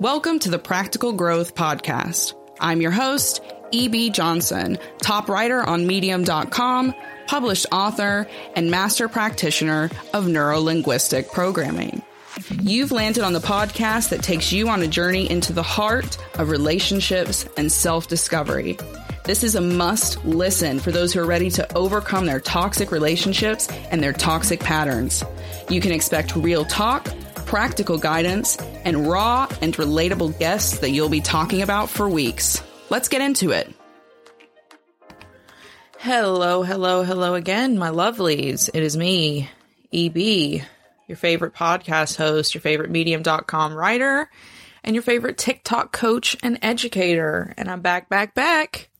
Welcome to the Practical Growth Podcast. I'm your host, E.B. Johnson, top writer on Medium.com, published author, and master practitioner of neurolinguistic programming. You've landed on the podcast that takes you on a journey into the heart of relationships and self discovery. This is a must listen for those who are ready to overcome their toxic relationships and their toxic patterns. You can expect real talk, practical guidance, and raw and relatable guests that you'll be talking about for weeks. Let's get into it. Hello, hello, hello again, my lovelies. It is me, EB, your favorite podcast host, your favorite medium.com writer, and your favorite TikTok coach and educator. And I'm back, back, back.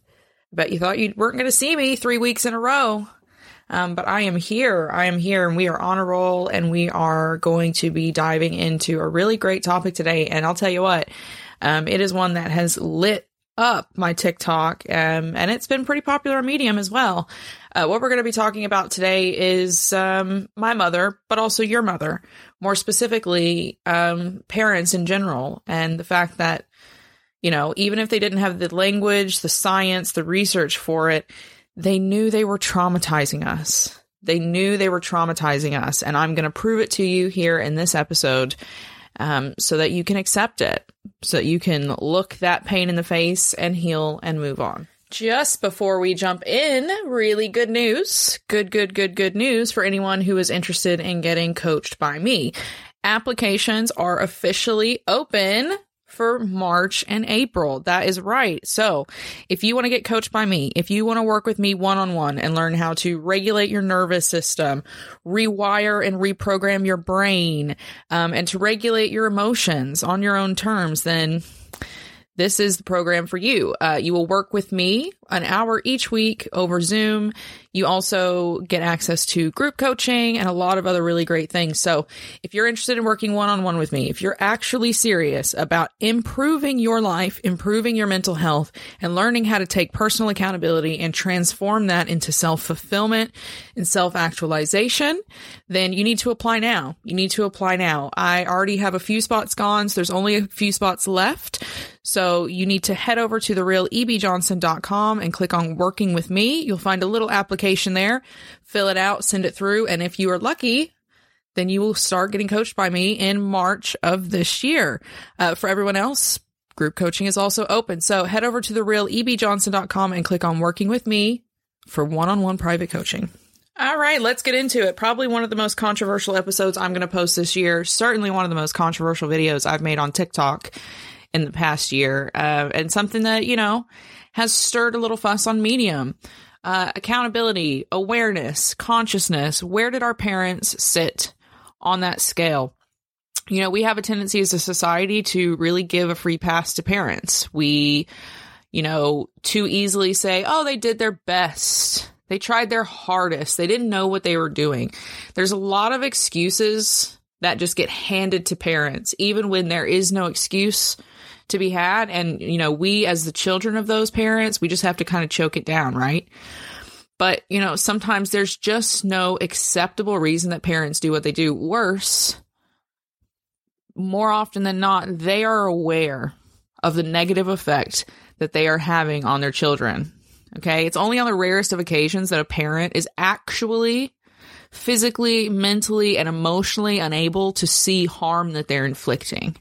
Bet you thought you weren't going to see me three weeks in a row. Um, but I am here. I am here and we are on a roll and we are going to be diving into a really great topic today. And I'll tell you what, um, it is one that has lit up my TikTok, um, and it's been pretty popular on Medium as well. Uh, what we're going to be talking about today is um, my mother, but also your mother, more specifically, um, parents in general, and the fact that, you know, even if they didn't have the language, the science, the research for it, they knew they were traumatizing us. They knew they were traumatizing us, and I'm going to prove it to you here in this episode um, so that you can accept it, so that you can look that pain in the face and heal and move on. Just before we jump in, really good news. Good, good, good, good news for anyone who is interested in getting coached by me. Applications are officially open for March and April. That is right. So if you want to get coached by me, if you want to work with me one on one and learn how to regulate your nervous system, rewire and reprogram your brain, um, and to regulate your emotions on your own terms, then this is the program for you. Uh, you will work with me an hour each week over Zoom. You also get access to group coaching and a lot of other really great things. So if you're interested in working one on one with me, if you're actually serious about improving your life, improving your mental health and learning how to take personal accountability and transform that into self fulfillment and self actualization, then you need to apply now. You need to apply now. I already have a few spots gone. So there's only a few spots left. So you need to head over to therealebjohnson.com and click on working with me. You'll find a little application there. Fill it out, send it through. And if you are lucky, then you will start getting coached by me in March of this year. Uh, for everyone else, group coaching is also open. So head over to therealebjohnson.com and click on working with me for one-on-one private coaching. All right, let's get into it. Probably one of the most controversial episodes I'm going to post this year. Certainly one of the most controversial videos I've made on TikTok in the past year. Uh, and something that, you know, has stirred a little fuss on Medium. Uh, accountability, awareness, consciousness. Where did our parents sit on that scale? You know, we have a tendency as a society to really give a free pass to parents. We, you know, too easily say, oh, they did their best. They tried their hardest. They didn't know what they were doing. There's a lot of excuses that just get handed to parents, even when there is no excuse to be had. And, you know, we as the children of those parents, we just have to kind of choke it down, right? But, you know, sometimes there's just no acceptable reason that parents do what they do. Worse, more often than not, they are aware of the negative effect that they are having on their children. Okay. It's only on the rarest of occasions that a parent is actually physically, mentally, and emotionally unable to see harm that they're inflicting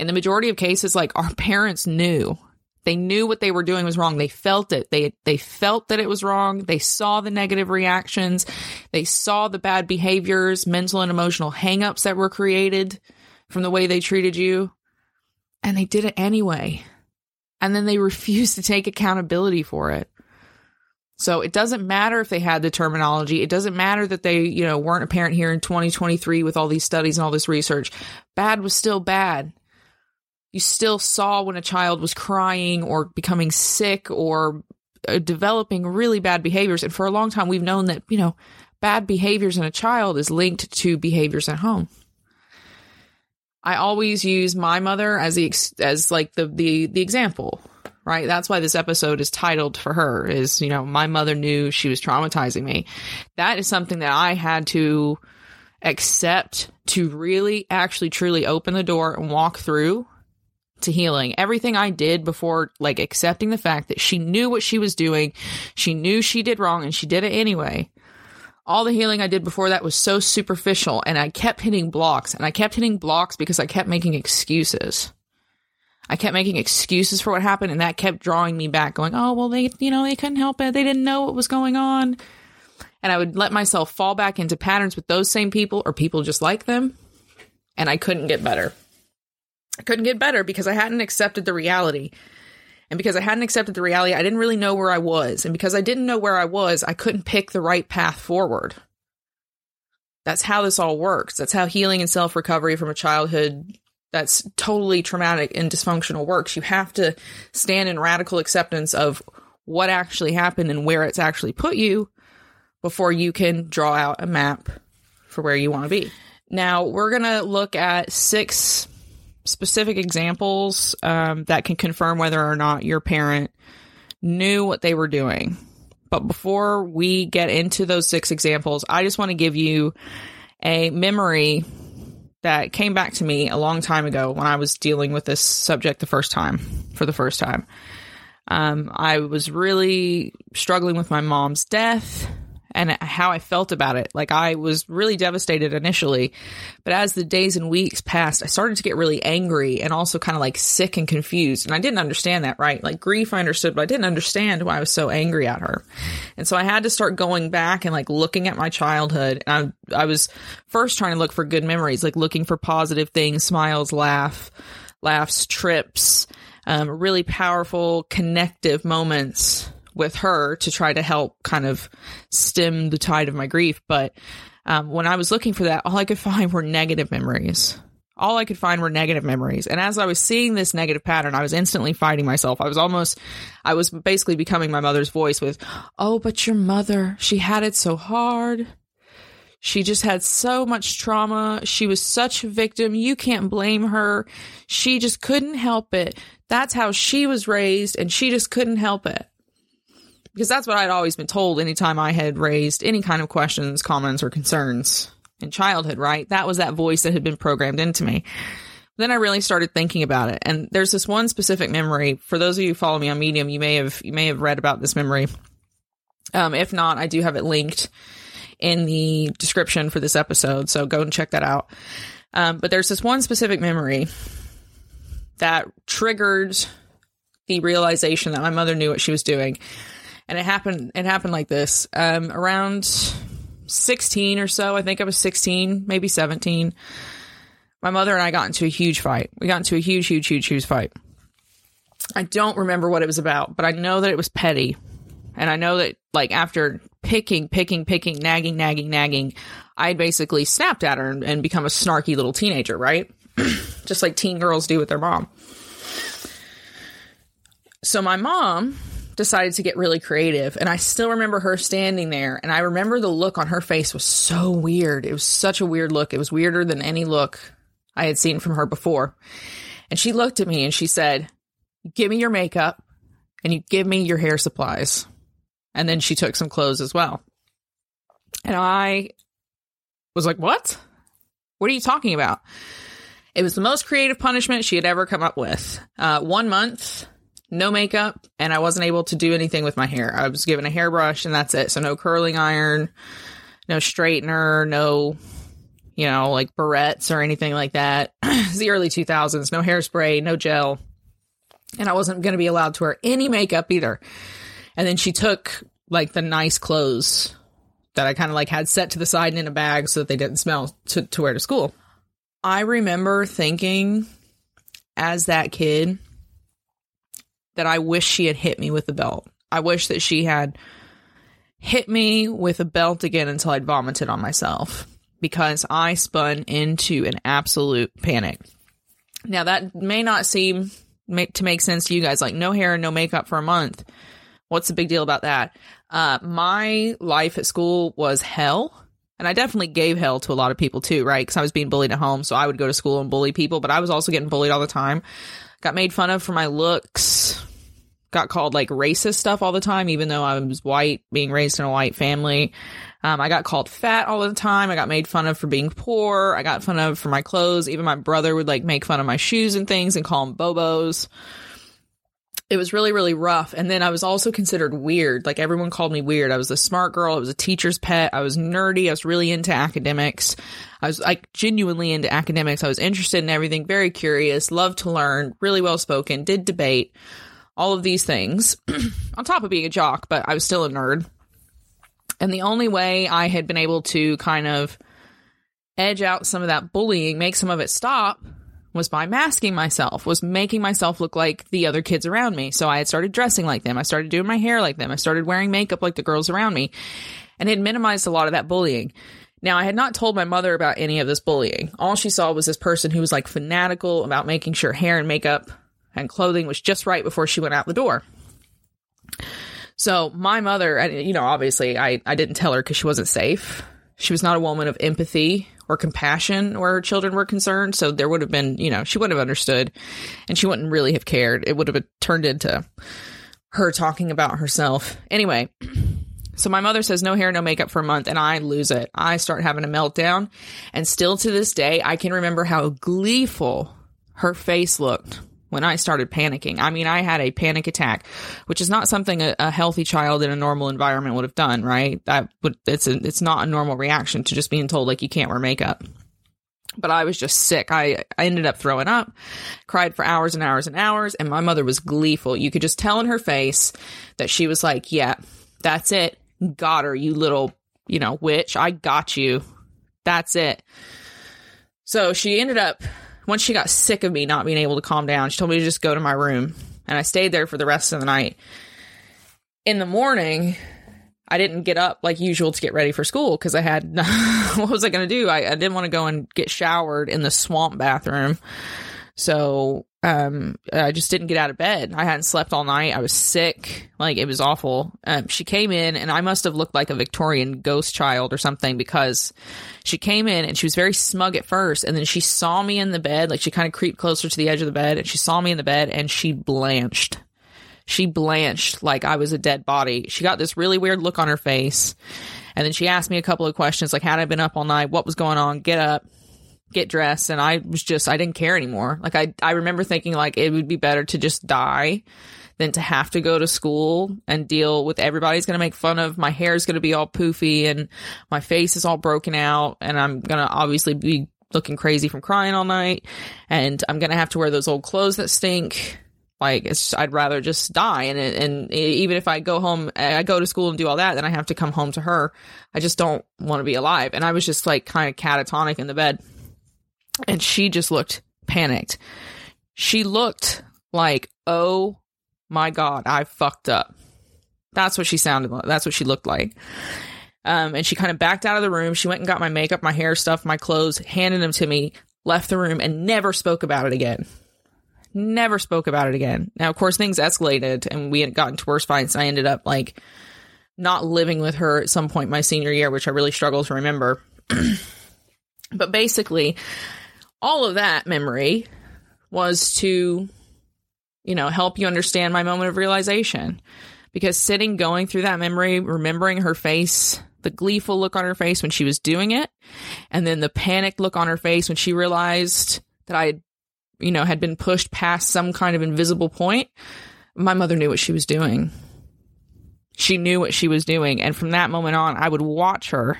in the majority of cases, like our parents knew. They knew what they were doing was wrong. They felt it. They they felt that it was wrong. They saw the negative reactions. They saw the bad behaviors, mental and emotional hangups that were created from the way they treated you. And they did it anyway. And then they refused to take accountability for it. So it doesn't matter if they had the terminology. It doesn't matter that they, you know, weren't a parent here in 2023 with all these studies and all this research. Bad was still bad you still saw when a child was crying or becoming sick or uh, developing really bad behaviors. And for a long time, we've known that, you know, bad behaviors in a child is linked to behaviors at home. I always use my mother as the as like the the the example, right? That's why this episode is titled for her is, you know, my mother knew she was traumatizing me. That is something that I had to accept to really actually truly open the door and walk through to healing. Everything I did before, like accepting the fact that she knew what she was doing, she knew she did wrong and she did it anyway. All the healing I did before that was so superficial and I kept hitting blocks and I kept hitting blocks because I kept making excuses. I kept making excuses for what happened and that kept drawing me back going, "Oh, well they, you know, they couldn't help it. They didn't know what was going on." And I would let myself fall back into patterns with those same people or people just like them, and I couldn't get better. I couldn't get better because I hadn't accepted the reality. And because I hadn't accepted the reality, I didn't really know where I was. And because I didn't know where I was, I couldn't pick the right path forward. That's how this all works. That's how healing and self recovery from a childhood that's totally traumatic and dysfunctional works. You have to stand in radical acceptance of what actually happened and where it's actually put you before you can draw out a map for where you want to be. Now, we're going to look at six specific examples um, that can confirm whether or not your parent knew what they were doing. But before we get into those six examples, I just want to give you a memory that came back to me a long time ago when I was dealing with this subject the first time, for the first time. Um, I was really struggling with my mom's death and how I felt about it. Like I was really devastated initially, but as the days and weeks passed, I started to get really angry and also kind of like sick and confused. And I didn't understand that, right? Like grief, I understood, but I didn't understand why I was so angry at her. And so I had to start going back and like looking at my childhood. And I, I was first trying to look for good memories, like looking for positive things, smiles, laugh, laughs, trips, um, really powerful, connective moments with her to try to help kind of stem the tide of my grief. But um, when I was looking for that, all I could find were negative memories. All I could find were negative memories. And as I was seeing this negative pattern, I was instantly fighting myself. I was almost, I was basically becoming my mother's voice with, Oh, but your mother, she had it so hard. She just had so much trauma. She was such a victim. You can't blame her. She just couldn't help it. That's how she was raised and she just couldn't help it because that's what I'd always been told anytime I had raised any kind of questions, comments, or concerns in childhood, right? That was that voice that had been programmed into me. Then I really started thinking about it. And there's this one specific memory. For those of you who follow me on Medium, you may have you may have read about this memory. Um, if not, I do have it linked in the description for this episode, so go and check that out. Um, but there's this one specific memory that triggered the realization that my mother knew what she was doing and it happened it happened like this. Um, around 16 or so i think i was 16 maybe 17 my mother and i got into a huge fight. We got into a huge huge huge huge fight. I don't remember what it was about but i know that it was petty. And i know that like after picking picking picking nagging nagging nagging i basically snapped at her and, and become a snarky little teenager right? Just like teen girls do with their mom. So my mom decided to get really creative. And I still remember her standing there. And I remember the look on her face was so weird. It was such a weird look. It was weirder than any look I had seen from her before. And she looked at me and she said, Give me your makeup and you give me your hair supplies. And then she took some clothes as well. And I was like, What? What are you talking about? It was the most creative punishment she had ever come up with. Uh, one month no makeup and I wasn't able to do anything with my hair. I was given a hairbrush and that's it. So no curling iron, no straightener, no, you know, like barrettes or anything like that. it's the early 2000s, no hairspray, no gel. And I wasn't going to be allowed to wear any makeup either. And then she took like the nice clothes that I kind of like had set to the side and in a bag so that they didn't smell to, to wear to school. I remember thinking as that kid, that I wish she had hit me with a belt. I wish that she had hit me with a belt again until I'd vomited on myself because I spun into an absolute panic. Now, that may not seem to make sense to you guys like no hair and no makeup for a month. What's the big deal about that? Uh, my life at school was hell. And I definitely gave hell to a lot of people too, right? Because I was being bullied at home. So I would go to school and bully people, but I was also getting bullied all the time. Got made fun of for my looks. Got called like racist stuff all the time, even though I was white, being raised in a white family. Um, I got called fat all the time. I got made fun of for being poor. I got fun of for my clothes. Even my brother would like make fun of my shoes and things and call them bobos. It was really, really rough. And then I was also considered weird. Like everyone called me weird. I was a smart girl. I was a teacher's pet. I was nerdy. I was really into academics. I was like genuinely into academics. I was interested in everything, very curious, loved to learn, really well spoken, did debate, all of these things on top of being a jock, but I was still a nerd. And the only way I had been able to kind of edge out some of that bullying, make some of it stop, was by masking myself, was making myself look like the other kids around me. So I had started dressing like them. I started doing my hair like them. I started wearing makeup like the girls around me and had minimized a lot of that bullying. Now, I had not told my mother about any of this bullying. All she saw was this person who was like fanatical about making sure hair and makeup and clothing was just right before she went out the door. So my mother, and you know, obviously I, I didn't tell her because she wasn't safe. She was not a woman of empathy or compassion where her children were concerned. So there would have been, you know, she wouldn't have understood and she wouldn't really have cared. It would have turned into her talking about herself. Anyway, so my mother says no hair, no makeup for a month, and I lose it. I start having a meltdown. And still to this day, I can remember how gleeful her face looked when I started panicking. I mean, I had a panic attack, which is not something a, a, healthy child in a normal environment would have done, right? That would it's a, it's not a normal reaction to just being told like you can't wear makeup. But I was just sick. I, I ended up throwing up, cried for hours and hours and hours, and my mother was gleeful. You could just tell in her face that she was like, "Yeah, that's it. Got her, you little, you know, witch. I got you. That's it." So she ended up once she got sick of me not being able to calm down, she told me to just go to my room. And I stayed there for the rest of the night. In the morning, I didn't get up like usual to get ready for school because I had what was I going to do? I, I didn't want to go and get showered in the swamp bathroom. So um, I just didn't get out of bed. I hadn't slept all night. I was sick. Like it was awful. Um, she came in and I must have looked like a Victorian ghost child or something because she came in and she was very smug at first. And then she saw me in the bed. Like she kind of creeped closer to the edge of the bed and she saw me in the bed and she blanched. She blanched like I was a dead body. She got this really weird look on her face. And then she asked me a couple of questions like, had I been up all night? What was going on? Get up get dressed and I was just I didn't care anymore. Like I I remember thinking like it would be better to just die than to have to go to school and deal with everybody's going to make fun of my hair is going to be all poofy and my face is all broken out and I'm going to obviously be looking crazy from crying all night and I'm going to have to wear those old clothes that stink. Like I'd rather just die. And, and even if I go home, I go to school and do all that, then I have to come home to her. I just don't want to be alive. And I was just like kind of catatonic in the bed and she just looked panicked. She looked like, oh my God, I fucked up. That's what she sounded like. That's what she looked like. Um, and she kind of backed out of the room. She went and got my makeup, my hair stuff, my clothes, handed them to me, left the room, and never spoke about it again. Never spoke about it again. Now, of course, things escalated and we had gotten to worse fights. I ended up like not living with her at some point my senior year, which I really struggle to remember. but basically, all of that memory was to, you know, help you understand my moment of realization. Because sitting, going through that memory, remembering her face, the gleeful look on her face when she was doing it, and then the panicked look on her face when she realized that I, you know, had been pushed past some kind of invisible point, my mother knew what she was doing. She knew what she was doing. And from that moment on, I would watch her.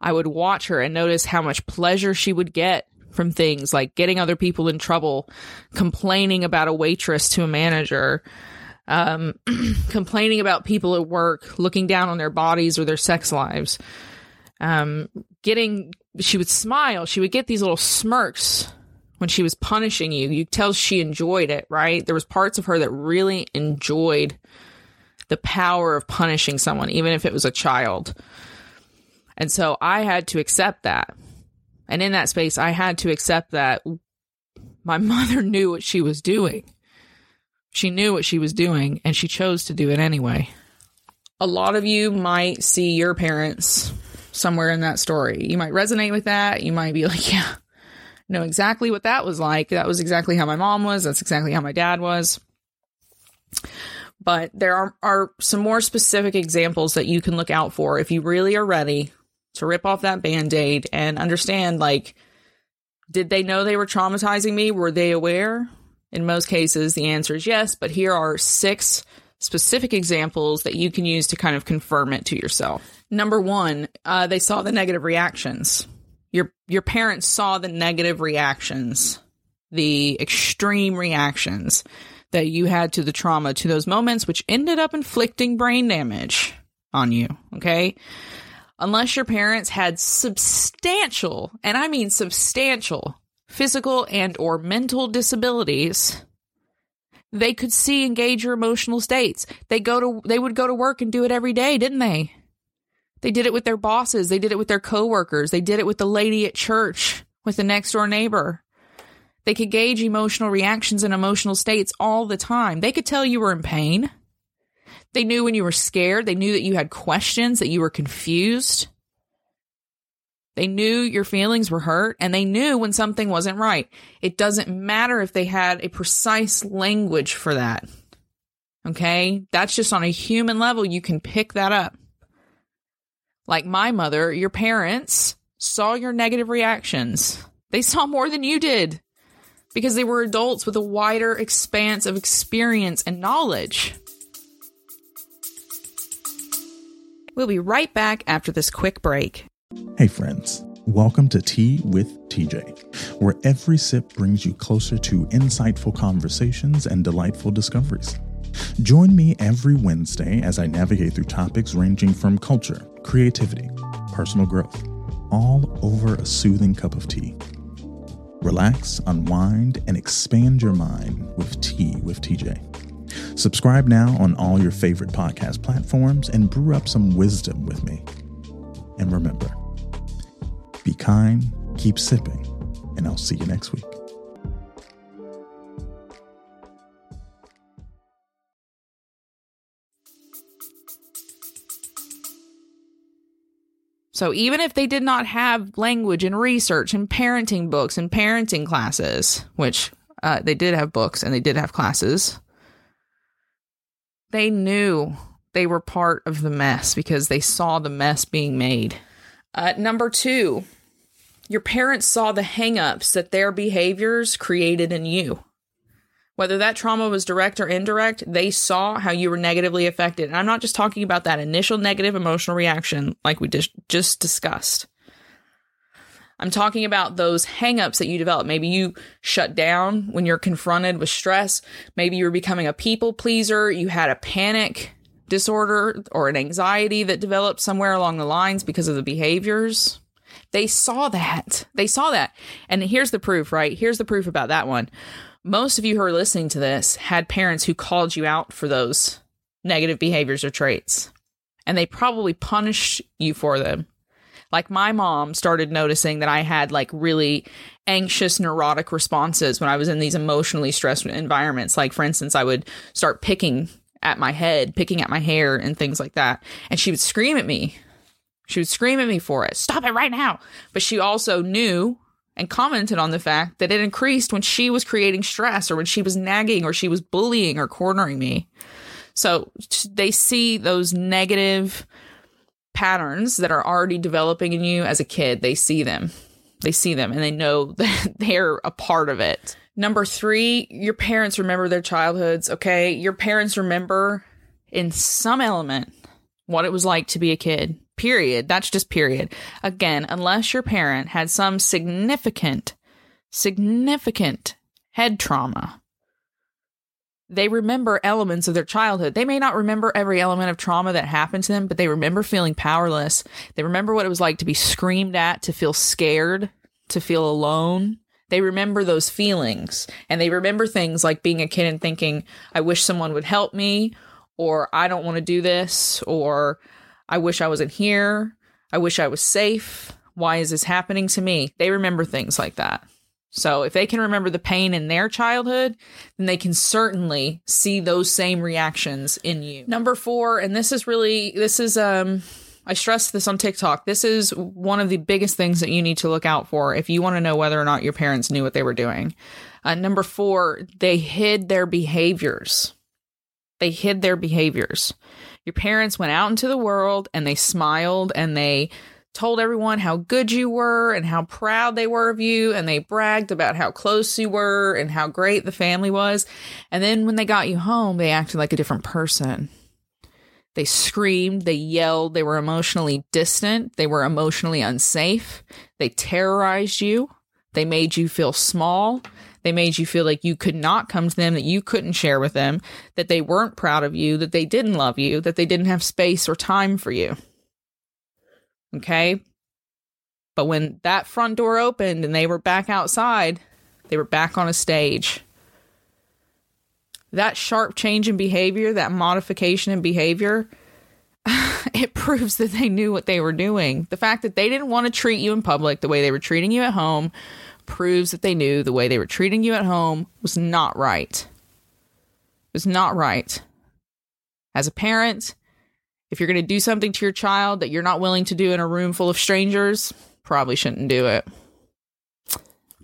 I would watch her and notice how much pleasure she would get from things like getting other people in trouble, complaining about a waitress to a manager, um, complaining about people at work, looking down on their bodies or their sex lives. Um, getting, she would smile. She would get these little smirks when she was punishing you. You tell she enjoyed it, right? There was parts of her that really enjoyed the power of punishing someone, even if it was a child. And so I had to accept that. And in that space, I had to accept that my mother knew what she was doing. She knew what she was doing and she chose to do it anyway. A lot of you might see your parents somewhere in that story. You might resonate with that. You might be like, yeah, know exactly what that was like. That was exactly how my mom was. That's exactly how my dad was. But there are, are some more specific examples that you can look out for if you really are ready to rip off that band aid and understand like, did they know they were traumatizing me? Were they aware? In most cases, the answer is yes, but here are six specific examples that you can use to kind of confirm it to yourself. Number one, uh, they saw the negative reactions. Your your parents saw the negative reactions, the extreme reactions that you had to the trauma, to those moments, which ended up inflicting brain damage on you. Okay. Unless your parents had substantial, and I mean substantial, physical and or mental disabilities, they could see engage your emotional states. They go to they would go to work and do it every day, didn't they? They did it with their bosses, they did it with their coworkers, they did it with the lady at church, with the next door neighbor. They could gauge emotional reactions and emotional states all the time. They could tell you were in pain. They knew when you were scared. They knew that you had questions, that you were confused. They knew your feelings were hurt and they knew when something wasn't right. It doesn't matter if they had a precise language for that. Okay. That's just on a human level. You can pick that up. Like my mother, your parents saw your negative reactions. They saw more than you did because they were adults with a wider expanse of experience and knowledge. We'll be right back after this quick break. Hey, friends. Welcome to Tea with TJ, where every sip brings you closer to insightful conversations and delightful discoveries. Join me every Wednesday as I navigate through topics ranging from culture, creativity, personal growth, all over a soothing cup of tea. Relax, unwind, and expand your mind with Tea with TJ. Subscribe now on all your favorite podcast platforms and brew up some wisdom with me. And remember, be kind, keep sipping, and I'll see you next week. So even if they did not have language and research and parenting books and parenting classes, which uh, they did have books and they did have classes, they knew they were part of the mess because they saw the mess being made. Uh, number two, your parents saw the hangups that their behaviors created in you. Whether that trauma was direct or indirect, they saw how you were negatively affected. And I'm not just talking about that initial negative emotional reaction like we just, just discussed. I'm talking about those hangups that you develop. Maybe you shut down when you're confronted with stress. Maybe you're becoming a people pleaser. You had a panic disorder or an anxiety that developed somewhere along the lines because of the behaviors. They saw that. They saw that. And here's the proof, right? Here's the proof about that one. Most of you who are listening to this had parents who called you out for those negative behaviors or traits, and they probably punished you for them. Like my mom started noticing that I had like really anxious, neurotic responses when I was in these emotionally stressed environments. Like, for instance, I would start picking at my head, picking at my hair, and things like that. And she would scream at me. She would scream at me for it. Stop it right now. But she also knew and commented on the fact that it increased when she was creating stress or when she was nagging or she was bullying or cornering me. So they see those negative patterns that are already developing in you as a kid. They see them. They see them and they know that they're a part of it. Number three, your parents remember their childhoods. Okay. Your parents remember in some element what it was like to be a kid. Period. That's just period. Again, unless your parent had some significant, significant head trauma they remember elements of their childhood. They may not remember every element of trauma that happened to them, but they remember feeling powerless. They remember what it was like to be screamed at, to feel scared, to feel alone. They remember those feelings and they remember things like being a kid and thinking, I wish someone would help me, or I don't want to do this, or I wish I wasn't here. I wish I was safe. Why is this happening to me? They remember things like that. So if they can remember the pain in their childhood, then they can certainly see those same reactions in you. Number 4, and this is really this is um I stress this on TikTok. This is one of the biggest things that you need to look out for if you want to know whether or not your parents knew what they were doing. Uh, number 4, they hid their behaviors. They hid their behaviors. Your parents went out into the world and they smiled and they told everyone how good you were and how proud they were of you and they bragged about how close you were and how great the family was. And then when they got you home, they acted like a different person. They screamed, they yelled, they were emotionally distant, they were emotionally unsafe, they terrorized you, they made you feel small, they made you feel like you could not come to them, that you couldn't share with them, that they weren't proud of you, that they didn't love you, that they didn't have space or time for you. Okay? But when that front door opened and they were back outside, they were back on a stage. That sharp change in behavior, that modification in behavior, it proves that they knew what they were doing. The fact that they didn't want to treat you in public the way they were treating you at home proves that they knew the way they were treating you at home was not right. It was not right. As a parent, if you're going to do something to your child that you're not willing to do in a room full of strangers, probably shouldn't do it.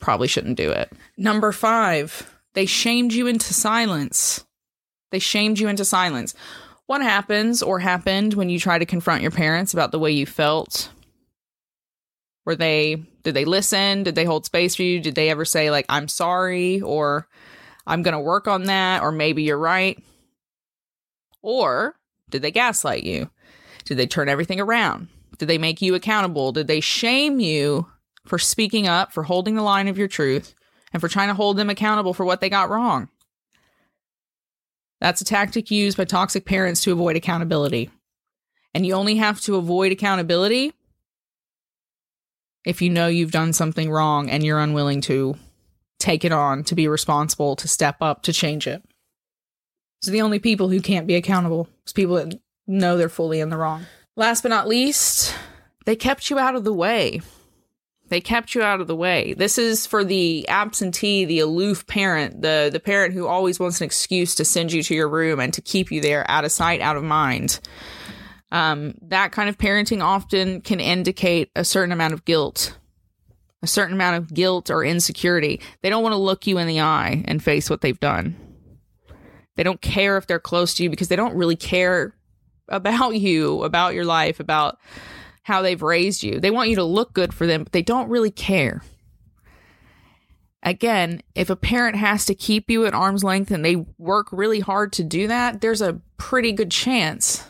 Probably shouldn't do it. Number five, they shamed you into silence. They shamed you into silence. What happens or happened when you try to confront your parents about the way you felt? Were they did they listen? Did they hold space for you? Did they ever say like I'm sorry or I'm going to work on that or maybe you're right? Or did they gaslight you? Did they turn everything around? Did they make you accountable? Did they shame you for speaking up, for holding the line of your truth, and for trying to hold them accountable for what they got wrong? That's a tactic used by toxic parents to avoid accountability. And you only have to avoid accountability if you know you've done something wrong and you're unwilling to take it on, to be responsible, to step up, to change it. So the only people who can't be accountable is people that know they're fully in the wrong. Last but not least, they kept you out of the way. They kept you out of the way. This is for the absentee, the aloof parent, the the parent who always wants an excuse to send you to your room and to keep you there out of sight, out of mind. Um, that kind of parenting often can indicate a certain amount of guilt, a certain amount of guilt or insecurity. They don't want to look you in the eye and face what they've done. They don't care if they're close to you because they don't really care about you, about your life, about how they've raised you. They want you to look good for them, but they don't really care. Again, if a parent has to keep you at arm's length and they work really hard to do that, there's a pretty good chance,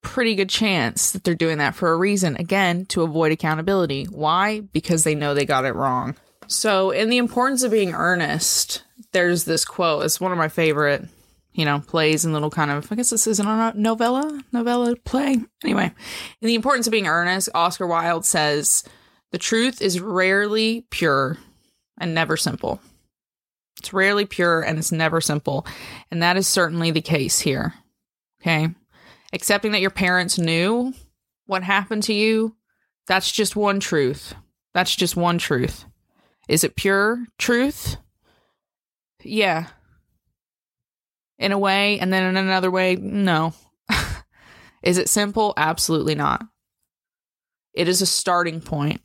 pretty good chance that they're doing that for a reason. Again, to avoid accountability. Why? Because they know they got it wrong. So, in the importance of being earnest, there's this quote. It's one of my favorite, you know, plays and little kind of, I guess this isn't a novella, novella play. Anyway, in the importance of being earnest, Oscar Wilde says, the truth is rarely pure and never simple. It's rarely pure and it's never simple. And that is certainly the case here. Okay. Accepting that your parents knew what happened to you, that's just one truth. That's just one truth. Is it pure truth? Yeah. In a way, and then in another way, no. is it simple? Absolutely not. It is a starting point.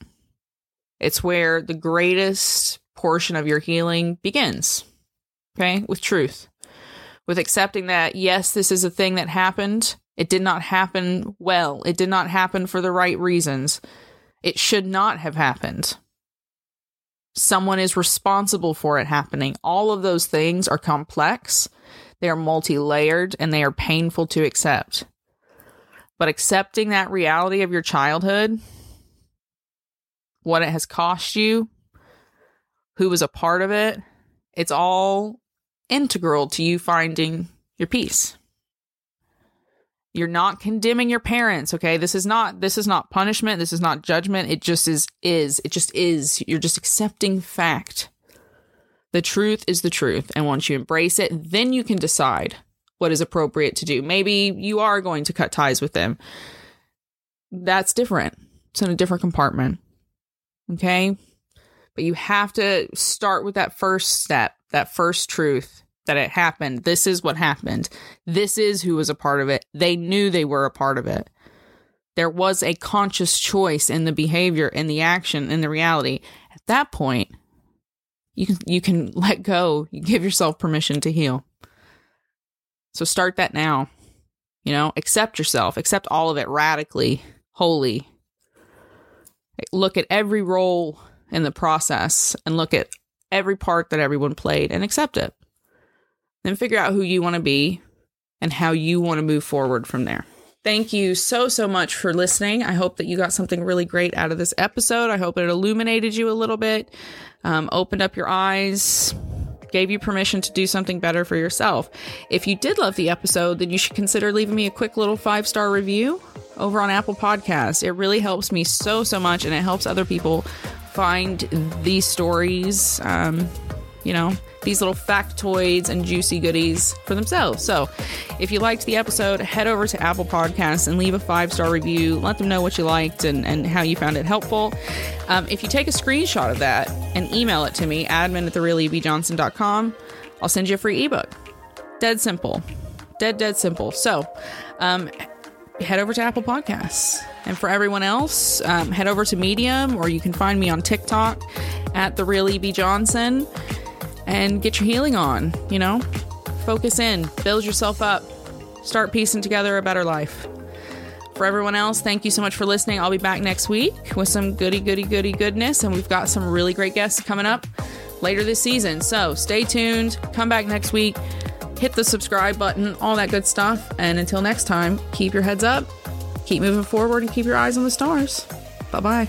It's where the greatest portion of your healing begins. Okay? With truth. With accepting that, yes, this is a thing that happened. It did not happen well. It did not happen for the right reasons. It should not have happened someone is responsible for it happening. All of those things are complex, they are multi layered, and they are painful to accept. But accepting that reality of your childhood, what it has cost you, who was a part of it, it's all integral to you finding your peace. You're not condemning your parents, okay? This is not this is not punishment, this is not judgment. It just is is. It just is. You're just accepting fact. The truth is the truth, and once you embrace it, then you can decide what is appropriate to do. Maybe you are going to cut ties with them. That's different. It's in a different compartment. Okay? But you have to start with that first step, that first truth that it happened. This is what happened. This is who was a part of it. They knew they were a part of it. There was a conscious choice in the behavior, in the action, in the reality. At that point, you can you can let go. You give yourself permission to heal. So start that now. You know, accept yourself, accept all of it radically, wholly. Look at every role in the process and look at every part that everyone played and accept it. Then figure out who you want to be and how you want to move forward from there. Thank you so, so much for listening. I hope that you got something really great out of this episode. I hope it illuminated you a little bit, um, opened up your eyes, gave you permission to do something better for yourself. If you did love the episode, then you should consider leaving me a quick little five star review over on Apple Podcasts. It really helps me so, so much, and it helps other people find these stories. Um, you know, these little factoids and juicy goodies for themselves. So, if you liked the episode, head over to Apple Podcasts and leave a five star review. Let them know what you liked and, and how you found it helpful. Um, if you take a screenshot of that and email it to me, admin at therealebjohnson.com, I'll send you a free ebook. Dead simple. Dead, dead simple. So, um, head over to Apple Podcasts. And for everyone else, um, head over to Medium, or you can find me on TikTok at the real EB Johnson and get your healing on, you know? Focus in, build yourself up, start piecing together a better life. For everyone else, thank you so much for listening. I'll be back next week with some goody, goody, goody goodness, and we've got some really great guests coming up later this season. So stay tuned, come back next week, hit the subscribe button, all that good stuff. And until next time, keep your heads up, keep moving forward, and keep your eyes on the stars. Bye bye.